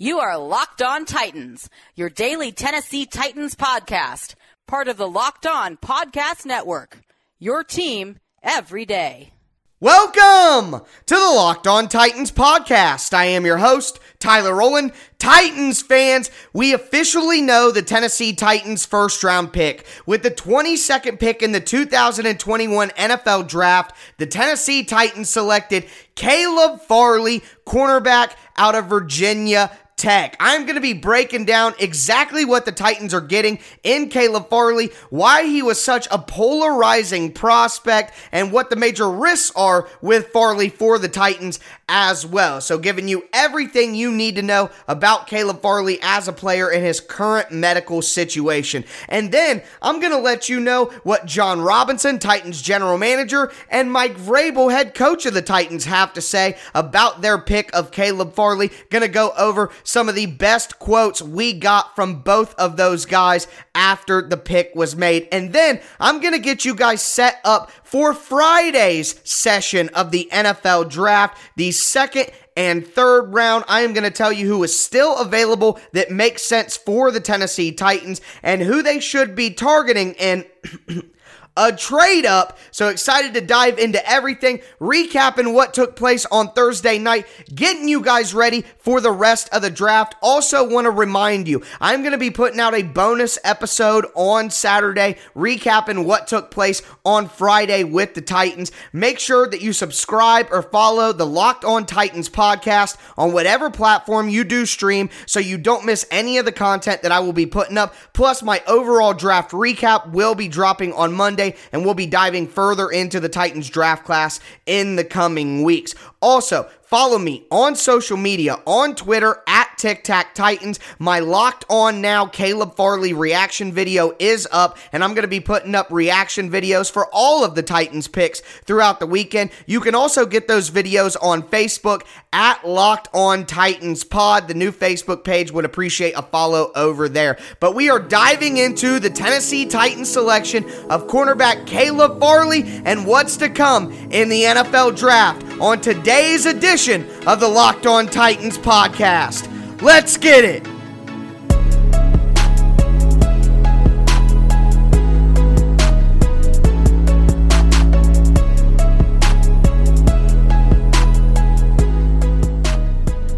You are Locked On Titans, your daily Tennessee Titans podcast, part of the Locked On Podcast Network. Your team every day. Welcome to the Locked On Titans podcast. I am your host, Tyler Rowland. Titans fans, we officially know the Tennessee Titans first round pick. With the 22nd pick in the 2021 NFL draft, the Tennessee Titans selected Caleb Farley, cornerback out of Virginia Tech. I'm going to be breaking down exactly what the Titans are getting in Caleb Farley, why he was such a polarizing prospect, and what the major risks are with Farley for the Titans as well. So, giving you everything you need to know about Caleb Farley as a player in his current medical situation. And then I'm going to let you know what Jon Robinson, Titans general manager, and Mike Vrabel, head coach of the Titans, have to say about their pick of Caleb Farley. Going to go over some of the best quotes we got from both of those guys after the pick was made. And then I'm going to get you guys set up for Friday's session of the NFL draft, the second and third round. I am going to tell you who is still available that makes sense for the Tennessee Titans and who they should be targeting. And a trade up. So excited to dive into everything, recapping what took place on Thursday night, getting you guys ready for the rest of the draft. Also, want to remind you, I'm going to be putting out a bonus episode on Saturday, recapping what took place on Friday with the Titans. Make sure that you subscribe or follow the Locked On Titans podcast on whatever platform you do stream so you don't miss any of the content that I will be putting up. Plus, my overall draft recap will be dropping on Monday and we'll be diving further into the Titans draft class in the coming weeks. Also, Follow me on social media on Twitter at Tic Tac Titans. My locked on now Caleb Farley reaction video is up, and I'm going to be putting up reaction videos for all of the Titans picks throughout the weekend. You can also get those videos on Facebook at Locked On Titans Pod. The new Facebook page would appreciate a follow over there. But we are diving into the Tennessee Titans selection of cornerback Caleb Farley and what's to come in the NFL draft on today's edition edition of the Locked On Titans podcast. Let's get it.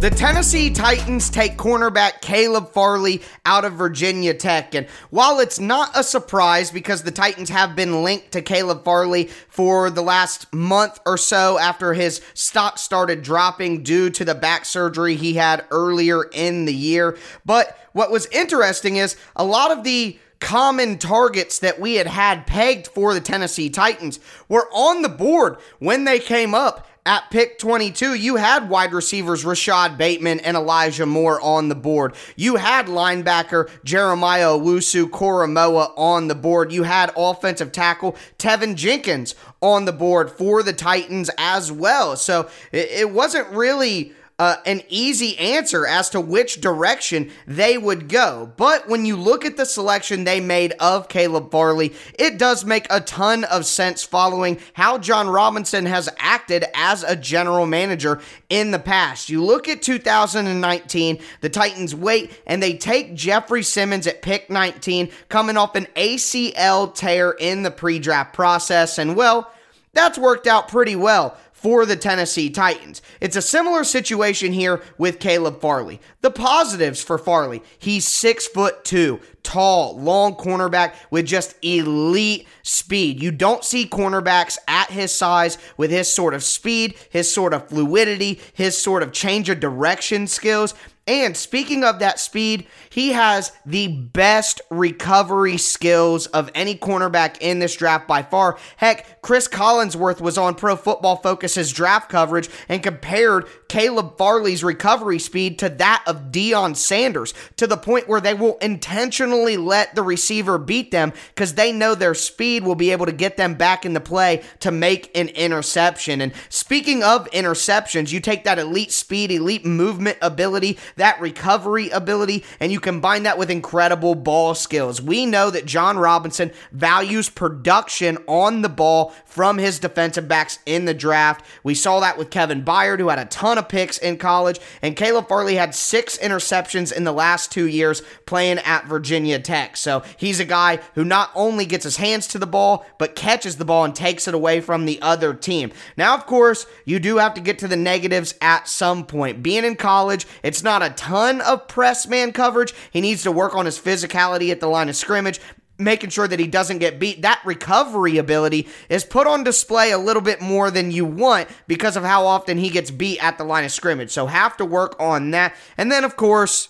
The Tennessee Titans take cornerback Caleb Farley out of Virginia Tech. And while it's not a surprise because the Titans have been linked to Caleb Farley for the last month or so after his stock started dropping due to the back surgery he had earlier in the year. But what was interesting is a lot of the common targets that we had had pegged for the Tennessee Titans were on the board when they came up at pick 22, you had wide receivers Rashod Bateman and Elijah Moore on the board. You had linebacker Jeremiah Owusu Koramoah on the board. You had offensive tackle Teven Jenkins on the board for the Titans as well. So it wasn't really uh, an easy answer as to which direction they would go. But when you look at the selection they made of Caleb Farley, it does make a ton of sense following how Jon Robinson has acted as a general manager in the past. You look at 2019, the Titans wait and they take Jeffrey Simmons at pick 19, coming off an ACL tear in the pre draft process. And well, that's worked out pretty well for the Tennessee Titans. It's a similar situation here with Caleb Farley. The positives for Farley, he's six foot two, tall, long cornerback with just elite speed. You don't see cornerbacks at his size with his sort of speed, his sort of fluidity, his sort of change of direction skills. And speaking of that speed, he has the best recovery skills of any cornerback in this draft by far. Heck, Chris Collinsworth was on Pro Football Focus's draft coverage and compared Caleb Farley's recovery speed to that of Deion Sanders to the point where they will intentionally let the receiver beat them because they know their speed will be able to get them back in the play to make an interception. And speaking of interceptions, you take that elite speed, elite movement ability that recovery ability, and you combine that with incredible ball skills. We know that Jon Robinson values production on the ball from his defensive backs in the draft. We saw that with Kevin Byard, who had a ton of picks in college, and Caleb Farley had six interceptions in the last two years playing at Virginia Tech. So he's a guy who not only gets his hands to the ball, but catches the ball and takes it away from the other team. Now, of course, you do have to get to the negatives at some point. Being in college, it's not a ton of press man coverage. He needs to work on his physicality at the line of scrimmage, making sure that he doesn't get beat. That recovery ability is put on display a little bit more than you want because of how often he gets beat at the line of scrimmage. So have to work on that. And then, of course,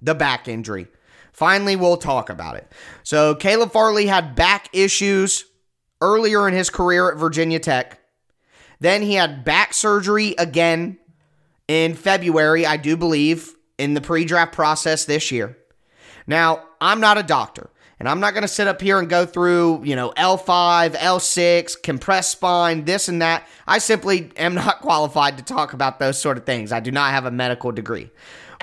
the back injury. Finally, we'll talk about it. So, Caleb Farley had back issues earlier in his career at Virginia Tech. Then he had back surgery again in February, I do believe, in the pre draft process this year. Now, I'm not a doctor. And I'm not going to sit up here and go through, you know, L5, L6, compressed spine, this and that. I simply am not qualified to talk about those sort of things. I do not have a medical degree.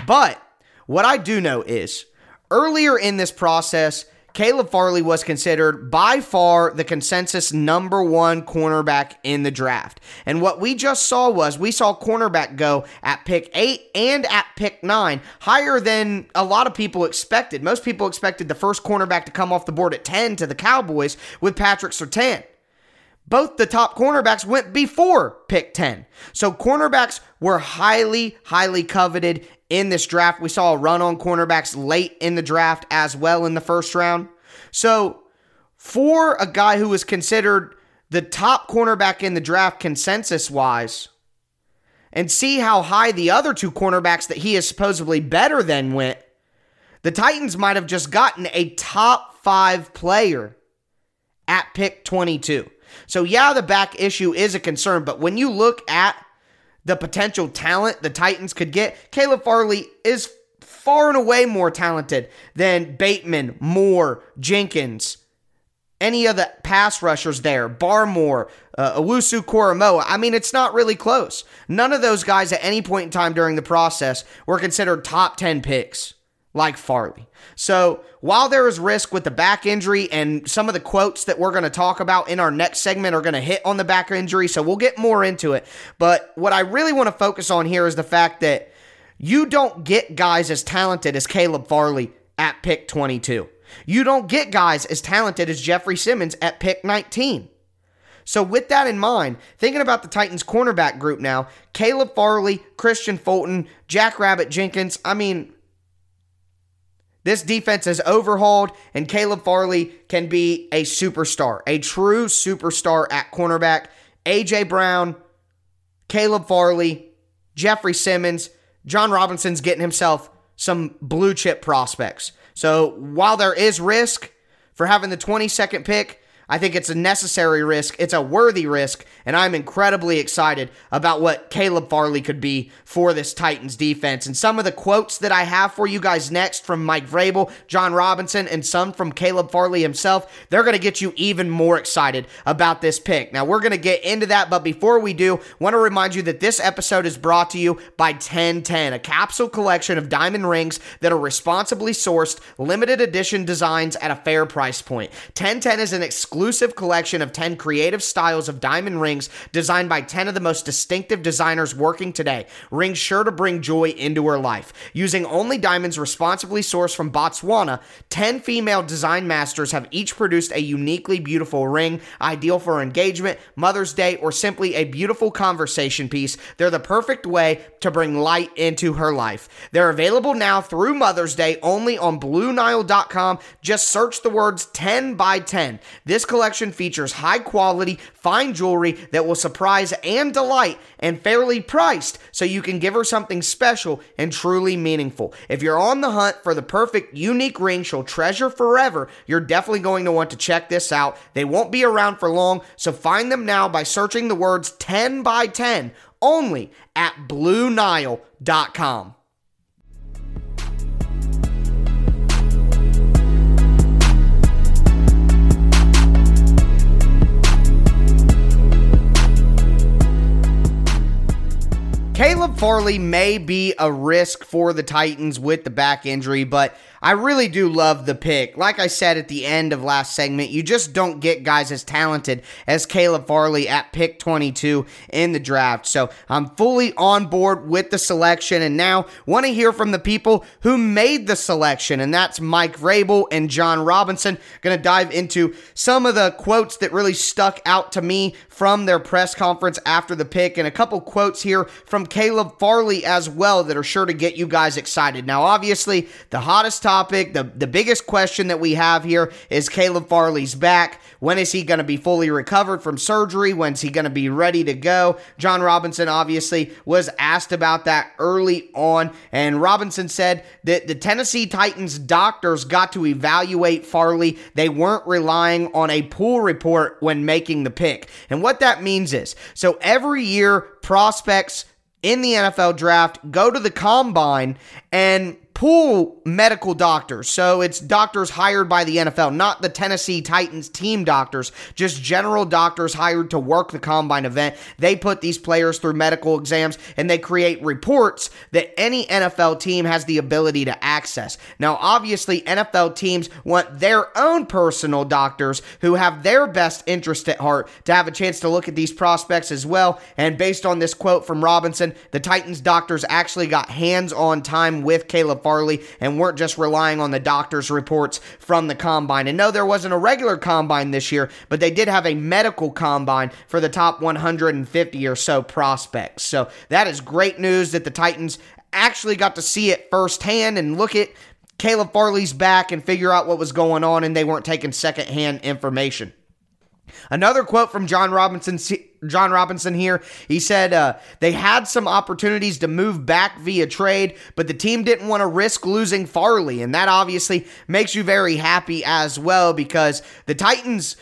But what I do know is earlier in this process, Caleb Farley was considered by far the consensus number one cornerback in the draft. And what we just saw was we saw cornerback go at pick eight and at pick nine, higher than a lot of people expected. Most people expected the first cornerback to come off the board at 10 to the Cowboys with Patrick Surtain both the top cornerbacks went before pick 10. So cornerbacks were highly, highly coveted in this draft. We saw a run on cornerbacks late in the draft as well in the first round. So, for a guy who was considered the top cornerback in the draft consensus wise, and see how high the other two cornerbacks that he is supposedly better than went, the Titans might have just gotten a top five player at pick 22. So, yeah, the back issue is a concern, but when you look at the potential talent the Titans could get, Caleb Farley is far and away more talented than Bateman, Moore, Jenkins, any of the pass rushers there, Barmore, uh, Owusu Koramoah. I mean, it's not really close. None of those guys at any point in time during the process were considered top 10 picks like Farley. So while there is risk with the back injury and some of the quotes that we're going to talk about in our next segment are going to hit on the back injury, so we'll get more into it. But what I really want to focus on here is the fact that you don't get guys as talented as Caleb Farley at pick 22. You don't get guys as talented as Jeffrey Simmons at pick 19. So, with that in mind, thinking about the Titans cornerback group now, Caleb Farley, Kristian Fulton, Jack Rabbit Jenkins, I mean, this defense is overhauled, and Caleb Farley can be a superstar, a true superstar at cornerback. A.J. Brown, Caleb Farley, Jeffrey Simmons, Jon Robinson's getting himself some blue chip prospects. So while there is risk for having the 22nd pick, I think it's a necessary risk. It's a worthy risk, and I'm incredibly excited about what Caleb Farley could be for this Titans defense. And some of the quotes that I have for you guys next from Mike Vrabel, Jon Robinson, and some from Caleb Farley himself, they're going to get you even more excited about this pick. Now, we're going to get into that, but before we do, want to remind you that this episode is brought to you by 1010, a capsule collection of diamond rings that are responsibly sourced, limited edition designs at a fair price point. 1010 is an exclusive exclusive collection of 10 creative styles of diamond rings designed by 10 of the most distinctive designers working today. Rings sure to bring joy into her life. Using only diamonds responsibly sourced from Botswana, 10 female design masters have each produced a uniquely beautiful ring, ideal for engagement, Mother's Day, or simply a beautiful conversation piece. They're the perfect way to bring light into her life. They're available now through Mother's Day only on BlueNile.com. Just search the words 10 by 10. This collection features high quality, fine jewelry that will surprise and delight and fairly priced so you can give her something special and truly meaningful. If you're on the hunt for the perfect, unique ring she'll treasure forever, you're definitely going to want to check this out. They won't be around for long, so find them now by searching the words 10 by 10 only at BlueNile.com. Caleb Farley may be a risk for the Titans with the back injury, but I really do love the pick. Like I said at the end of last segment, you just don't get guys as talented as Caleb Farley at pick 22 in the draft. So I'm fully on board with the selection and now want to hear from the people who made the selection, and that's Mike Vrabel and Jon Robinson. Going to dive into some of the quotes that really stuck out to me from their press conference after the pick, and a couple quotes here from Caleb Farley as well that are sure to get you guys excited. Now, obviously, the hottest topic, the, the biggest question that we have here is Caleb Farley's back. When is he going to be fully recovered from surgery? When's he going to be ready to go? Jon Robinson obviously was asked about that early on, and Robinson said that the Tennessee Titans doctors got to evaluate Farley. They weren't relying on a pool report when making the pick. And what that means is so every year, prospects in the NFL draft go to the combine and pool medical doctors. So it's doctors hired by the NFL, not the Tennessee Titans team doctors, just general doctors hired to work the combine event. They put these players through medical exams and they create reports that any NFL team has the ability to access. Now, obviously, NFL teams want their own personal doctors who have their best interest at heart to have a chance to look at these prospects as well. And based on this quote from Robinson, the Titans doctors actually got hands on time with Caleb Farley and weren't just relying on the doctor's reports from the combine. And no, there wasn't a regular combine this year, but they did have a medical combine for the top 150 or so prospects. So that is great news that the Titans actually got to see it firsthand and look at Caleb Farley's back and figure out what was going on, and they weren't taking secondhand information. Another quote from Jon Robinson Jon Robinson here. He said uh, they had some opportunities to move back via trade, but the team didn't want to risk losing Farley, and that obviously makes you very happy as well because the Titans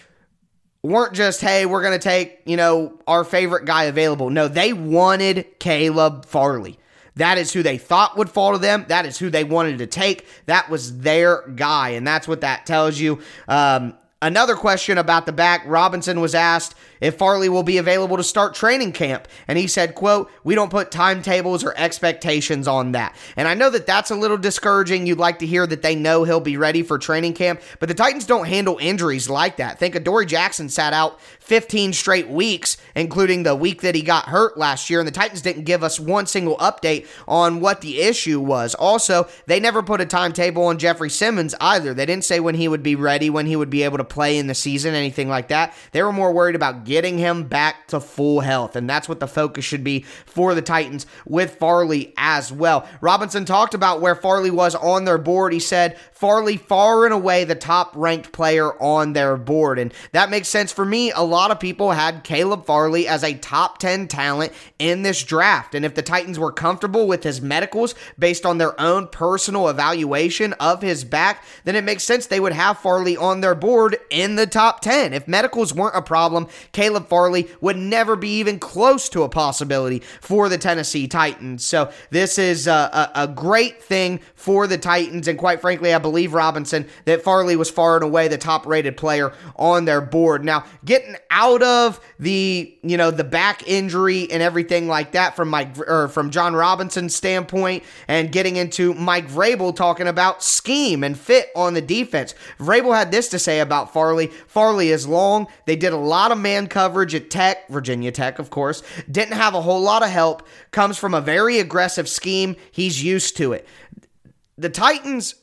weren't just hey we're going to take you know our favorite guy available. No, they wanted Caleb Farley. That is who they thought would fall to them. That is who they wanted to take. That was their guy, and that's what that tells you. Um, Another question about the back, Robinson was asked if Farley will be available to start training camp, and he said, quote, "We don't put timetables or expectations on that." And I know that that's a little discouraging. You'd like to hear that they know he'll be ready for training camp, but the Titans don't handle injuries like that. Think Adoree Jackson sat out 15 straight weeks, including the week that he got hurt last year, and the Titans didn't give us one single update on what the issue was. Also, they never put a timetable on Jeffrey Simmons either. They didn't say when he would be ready, when he would be able to play in the season, anything like that. They were more worried about getting him back to full health, and that's what the focus should be for the Titans with Farley as well. Robinson talked about where Farley was on their board. He said Farley far and away the top ranked player on their board, and that makes sense for me. A lot of people had Caleb Farley as a top 10 talent in this draft, and if the Titans were comfortable with his medicals based on their own personal evaluation of his back, then it makes sense they would have Farley on their board in the top 10. If medicals weren't a problem, Caleb Farley would never be even close to a possibility for the Tennessee Titans. So this is a, a, a great thing for the Titans, and quite frankly, I believe Robinson that Farley was far and away the top rated player on their board. Now, getting out of the you know the back injury and everything like that from Mike or from Jon Robinson's standpoint, and getting into Mike Vrabel talking about scheme and fit on the defense. Vrabel had this to say about Farley. Farley is long. They did a lot of man coverage at Tech, Virginia Tech, of course. Didn't have a whole lot of help. Comes from a very aggressive scheme. He's used to it. The Titans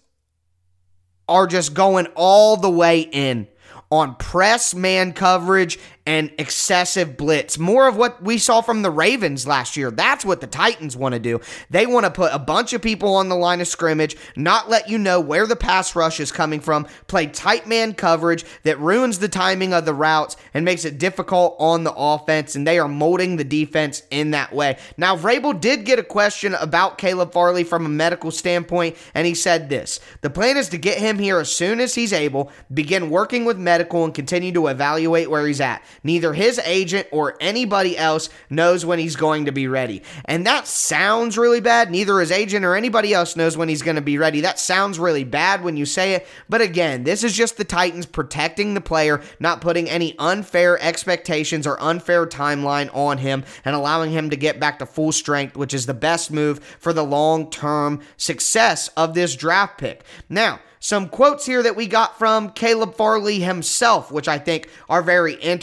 are just going all the way in on press man coverage and excessive blitz. More of what we saw from the Ravens last year. That's what the Titans want to do. They want to put a bunch of people on the line of scrimmage, not let you know where the pass rush is coming from, play tight man coverage that ruins the timing of the routes and makes it difficult on the offense, and they are molding the defense in that way. Now, Vrabel did get a question about Caleb Farley from a medical standpoint, and he said this The plan is to get him here as soon as he's able, begin working with medical, and continue to evaluate where he's at. Neither his agent or anybody else knows when he's going to be ready. And that sounds really bad. Neither his agent or anybody else knows when he's going to be ready. That sounds really bad when you say it. But again, this is just the Titans protecting the player, not putting any unfair expectations or unfair timeline on him and allowing him to get back to full strength, which is the best move for the long term success of this draft pick. Now, some quotes here that we got from Caleb Farley himself, which I think are very interesting.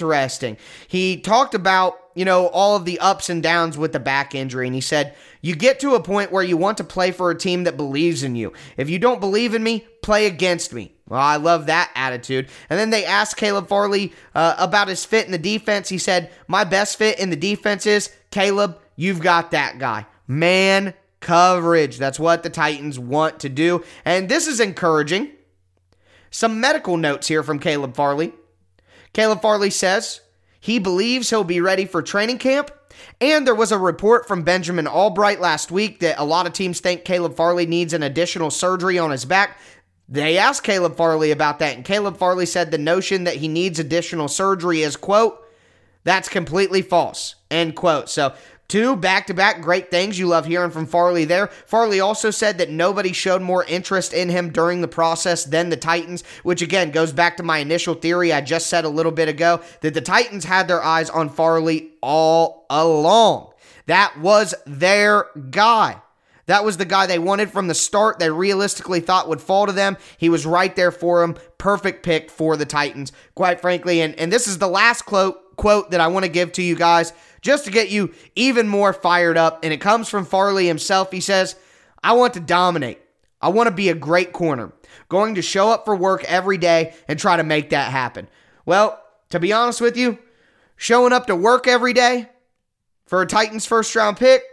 He talked about, you know, all of the ups and downs with the back injury, and he said, You get to a point where you want to play for a team that believes in you. If you don't believe in me, play against me. Well, I love that attitude. And then they asked Caleb Farley uh, about his fit in the defense. He said, My best fit in the defense is Caleb, you've got that guy. Man coverage. That's what the Titans want to do. And this is encouraging. Some medical notes here from Caleb Farley. Caleb Farley says he believes he'll be ready for training camp. And there was a report from Benjamin Allbright last week that a lot of teams think Caleb Farley needs an additional surgery on his back. They asked Caleb Farley about that, and Caleb Farley said the notion that he needs additional surgery is, quote, that's completely false, end quote. So Two back to back great things you love hearing from Farley there. Farley also said that nobody showed more interest in him during the process than the Titans, which again goes back to my initial theory I just said a little bit ago that the Titans had their eyes on Farley all along. That was their guy. That was the guy they wanted from the start. They realistically thought would fall to them. He was right there for them. Perfect pick for the Titans, quite frankly. And, and this is the last quote, quote that I want to give to you guys just to get you even more fired up. And it comes from Farley himself. He says, I want to dominate. I want to be a great corner, going to show up for work every day and try to make that happen. Well, to be honest with you, showing up to work every day for a Titans first round pick,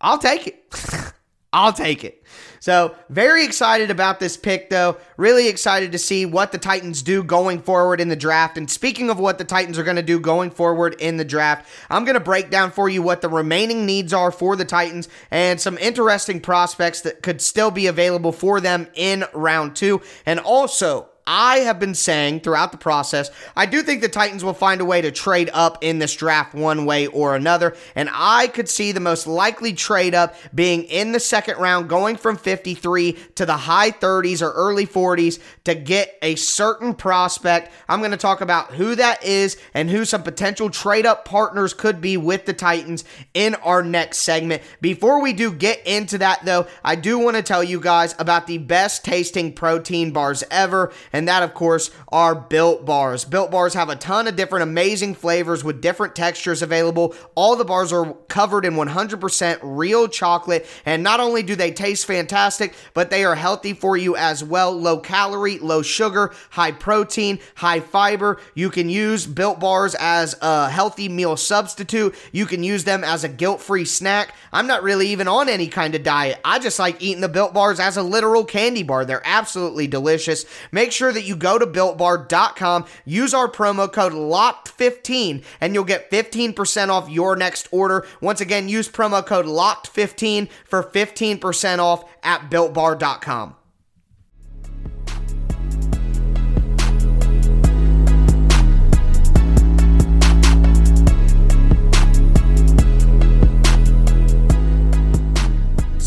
I'll take it. I'll take it. So, very excited about this pick, though. Really excited to see what the Titans do going forward in the draft. And speaking of what the Titans are going to do going forward in the draft, I'm going to break down for you what the remaining needs are for the Titans and some interesting prospects that could still be available for them in round two. And also, I have been saying throughout the process, I do think the Titans will find a way to trade up in this draft one way or another. And I could see the most likely trade up being in the second round, going from 53 to the high 30s or early 40s to get a certain prospect. I'm going to talk about who that is and who some potential trade up partners could be with the Titans in our next segment. Before we do get into that, though, I do want to tell you guys about the best tasting protein bars ever and that, of course, are Built Bars. Built Bars have a ton of different amazing flavors with different textures available. All the bars are covered in 100% real chocolate, and not only do they taste fantastic, but they are healthy for you as well. Low calorie, low sugar, high protein, high fiber. You can use Built Bars as a healthy meal substitute. You can use them as a guilt free snack. I'm not really even on any kind of diet. I just like eating the Built Bars as a literal candy bar. They're absolutely delicious. Make sure that you go to builtbar.com, use our promo code LOCKED15, and you'll get 15% off your next order. Once again, use promo code LOCKED15 for 15% off at builtbar.com.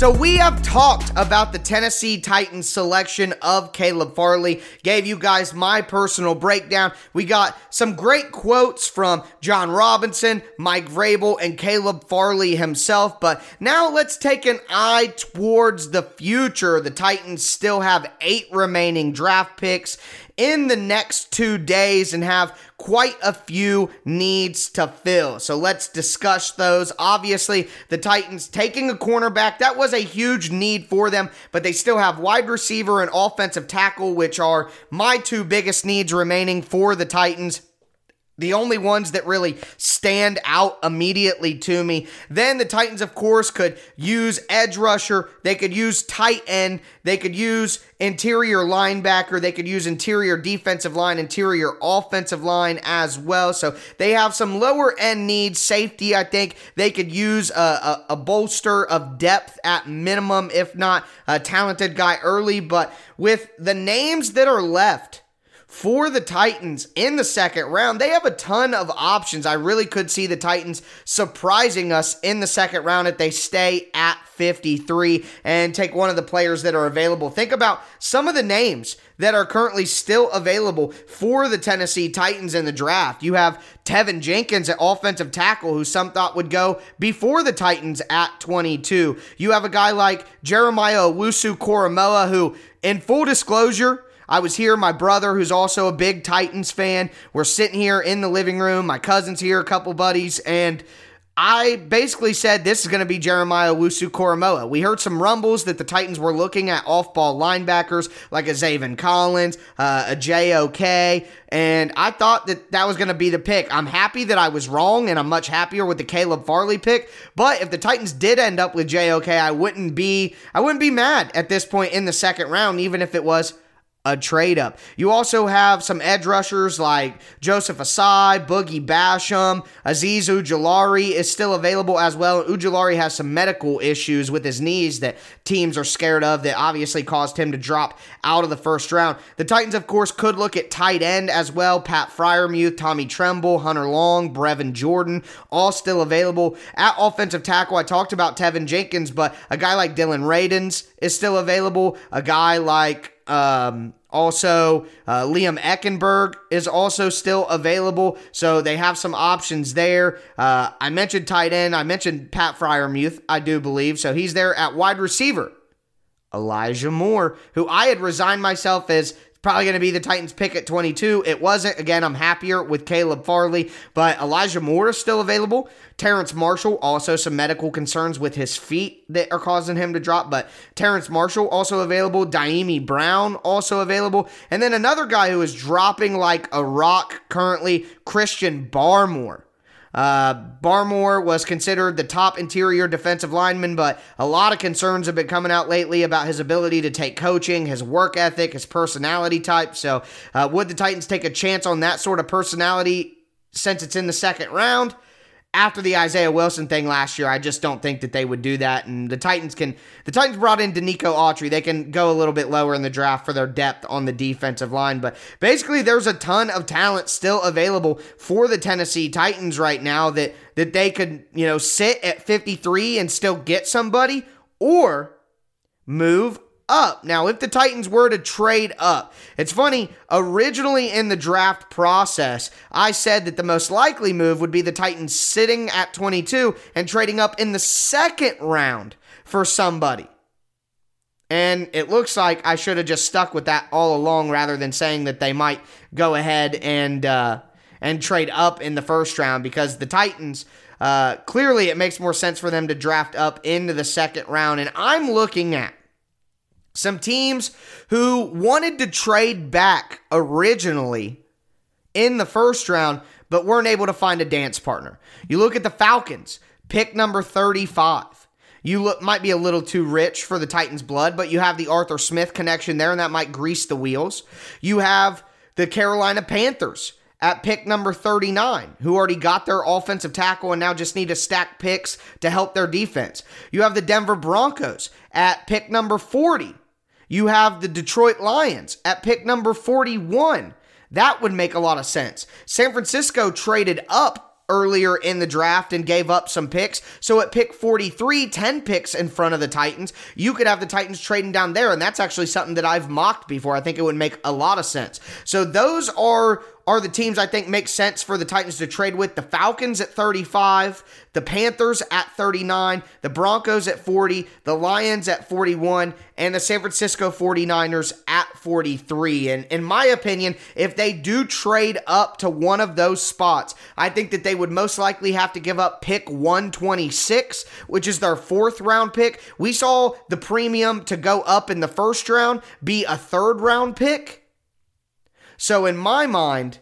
So we have talked about the Tennessee Titans selection of Caleb Farley, gave you guys my personal breakdown. We got some great quotes from Jon Robinson, Mike Vrabel, and Caleb Farley himself. But now let's take an eye towards the future. The Titans still have eight remaining draft picks in the next two days and have quite a few needs to fill. So let's discuss those. Obviously, the Titans taking a cornerback, that was a huge need for them, but they still have wide receiver and offensive tackle, which are my two biggest needs remaining for the Titans the only ones that really stand out immediately to me. Then the Titans, of course, could use edge rusher. They could use tight end. They could use interior linebacker. They could use interior defensive line, interior offensive line as well. So they have some lower end needs. Safety, I think they could use a, a, a bolster of depth at minimum, if not a talented guy early. But with the names that are left, for the Titans in the second round. They have a ton of options. I really could see the Titans surprising us in the second round if they stay at 53 and take one of the players that are available. Think about some of the names that are currently still available for the Tennessee Titans in the draft. You have Teven Jenkins at offensive tackle, who some thought would go before the Titans at 22. You have a guy like Jeremiah Owusu Koramoah, who, in full disclosure, I was here, my brother, who's also a big Titans fan. We're sitting here in the living room. My cousin's here, a couple buddies, and I basically said this is going to be Jeremiah Owusu Koramoah. We heard some rumbles that the Titans were looking at off ball linebackers like a Zaven Collins, uh, a JOK, and I thought that that was going to be the pick. I'm happy that I was wrong, and I'm much happier with the Caleb Farley pick. But if the Titans did end up with JOK, I wouldn't be I wouldn't be mad at this point in the second round, even if it was a trade up. You also have some edge rushers like Joseph Ossai, Boogie Basham, Azeez Ojulari is still available as well. Ojulari has some medical issues with his knees that teams are scared of that obviously caused him to drop out of the first round. The Titans, of course, could look at tight end as well. Pat Freiermuth, Tommy Tremble, Hunter Long, Brevin Jordan, all still available. At offensive tackle, I talked about Teven Jenkins, but a guy like Dillon Radunz is still available. A guy like um, also, uh, Liam Eichenberg is also still available, so they have some options there. Uh, I mentioned tight end. I mentioned Pat Freiermuth, I do believe, so he's there at wide receiver. Elijah Moore, who I had resigned myself as Probably going to be the Titans pick at 22. It wasn't. Again, I'm happier with Caleb Farley, but Elijah Moore is still available. Terrace Marshall, also some medical concerns with his feet that are causing him to drop, but Terrace Marshall also available. Dyami Brown also available. And then another guy who is dropping like a rock currently, Christian Barmore. Uh, Barmore was considered the top interior defensive lineman, but a lot of concerns have been coming out lately about his ability to take coaching, his work ethic, his personality type. So, uh, would the Titans take a chance on that sort of personality since it's in the second round? After the Isaiah Wilson thing last year, I just don't think that they would do that. And the Titans can, the Titans brought in Denico Autry. They can go a little bit lower in the draft for their depth on the defensive line. But basically, there's a ton of talent still available for the Tennessee Titans right now that, that they could, you know, sit at 53 and still get somebody or move up. Now, if the Titans were to trade up, it's funny, originally in the draft process, I said that the most likely move would be the Titans sitting at 22 and trading up in the second round for somebody. And it looks like I should have just stuck with that all along rather than saying that they might go ahead and uh, and trade up in the first round because the Titans uh, clearly it makes more sense for them to draft up into the second round. And I'm looking at some teams who wanted to trade back originally in the first round, but weren't able to find a dance partner. You look at the Falcons, pick number 35. You look might be a little too rich for the Titans' blood, but you have the Arthur Smith connection there, and that might grease the wheels. You have the Carolina Panthers at pick number 39, who already got their offensive tackle and now just need to stack picks to help their defense. You have the Denver Broncos at pick number 40, you have the Detroit Lions at pick number 41. That would make a lot of sense. San Francisco traded up earlier in the draft and gave up some picks. So at pick 43, 10 picks in front of the Titans, you could have the Titans trading down there. And that's actually something that I've mocked before. I think it would make a lot of sense. So those are are the teams I think make sense for the Titans to trade with. The Falcons at 35, the Panthers at 39, the Broncos at 40, the Lions at 41, and the San Francisco 49ers at 43. And in my opinion, if they do trade up to one of those spots, I think that they would most likely have to give up pick 126, which is their fourth round pick. We saw the premium to go up in the first round be a third round pick. So in my mind,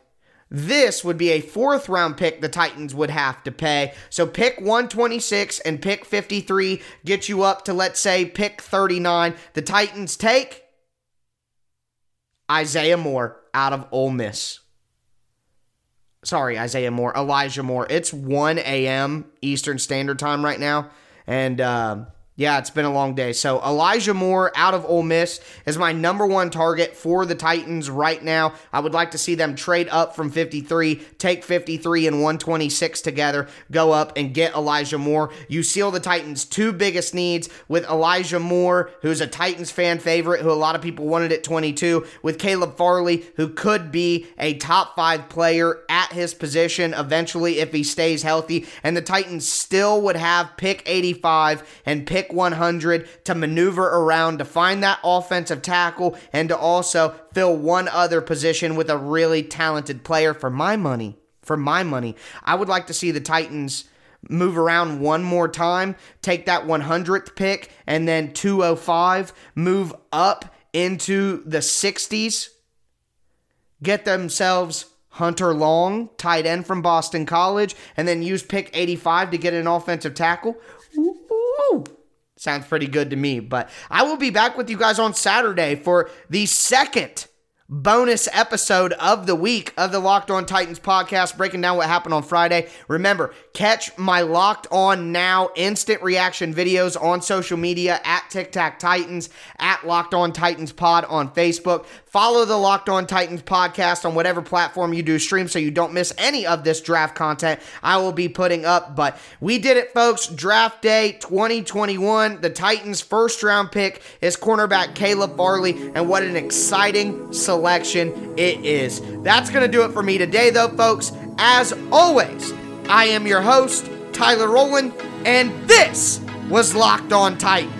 this would be a fourth round pick the Titans would have to pay. So pick 126 and pick 53 get you up to, let's say, pick 39. The Titans take Isaiah Moore out of Ole Miss. Sorry, Isaiah Moore, Elijah Moore. It's 1 a.m. Eastern Standard Time right now. And, uh, Yeah, it's been a long day. So Elijah Moore out of Ole Miss is my number one target for the Titans right now. I would like to see them trade up from 53, take 53 and 126 together, go up and get Elijah Moore. You seal the Titans' two biggest needs with Elijah Moore, who's a Titans fan favorite, who a lot of people wanted at 22, with Caleb Farley, who could be a top five player at his position eventually if he stays healthy. And the Titans still would have pick 85 and pick 100 to maneuver around to find that offensive tackle and to also fill one other position with a really talented player for my money. For my money, I would like to see the Titans move around one more time, take that 100th pick, and then 205, move up into the 60s, get themselves Hunter Long, tight end from Boston College, and then use pick 85 to get an offensive tackle. Ooh, Sounds pretty good to me. But I will be back with you guys on Saturday for the second bonus episode of the week of the Locked On Titans podcast, breaking down what happened on Friday. Remember, catch my Locked On Now instant reaction videos on social media at Tic Tac Titans, at Locked On Titans Pod on Facebook. Follow the Locked On Titans podcast on whatever platform you do stream so you don't miss any of this draft content I will be putting up. But we did it, folks. Draft day 2021. The Titans' first round pick is cornerback Caleb Farley, and what an exciting selection it is. That's going to do it for me today, though, folks. As always, I am your host, Tyler Rowland, and this was Locked On Titans.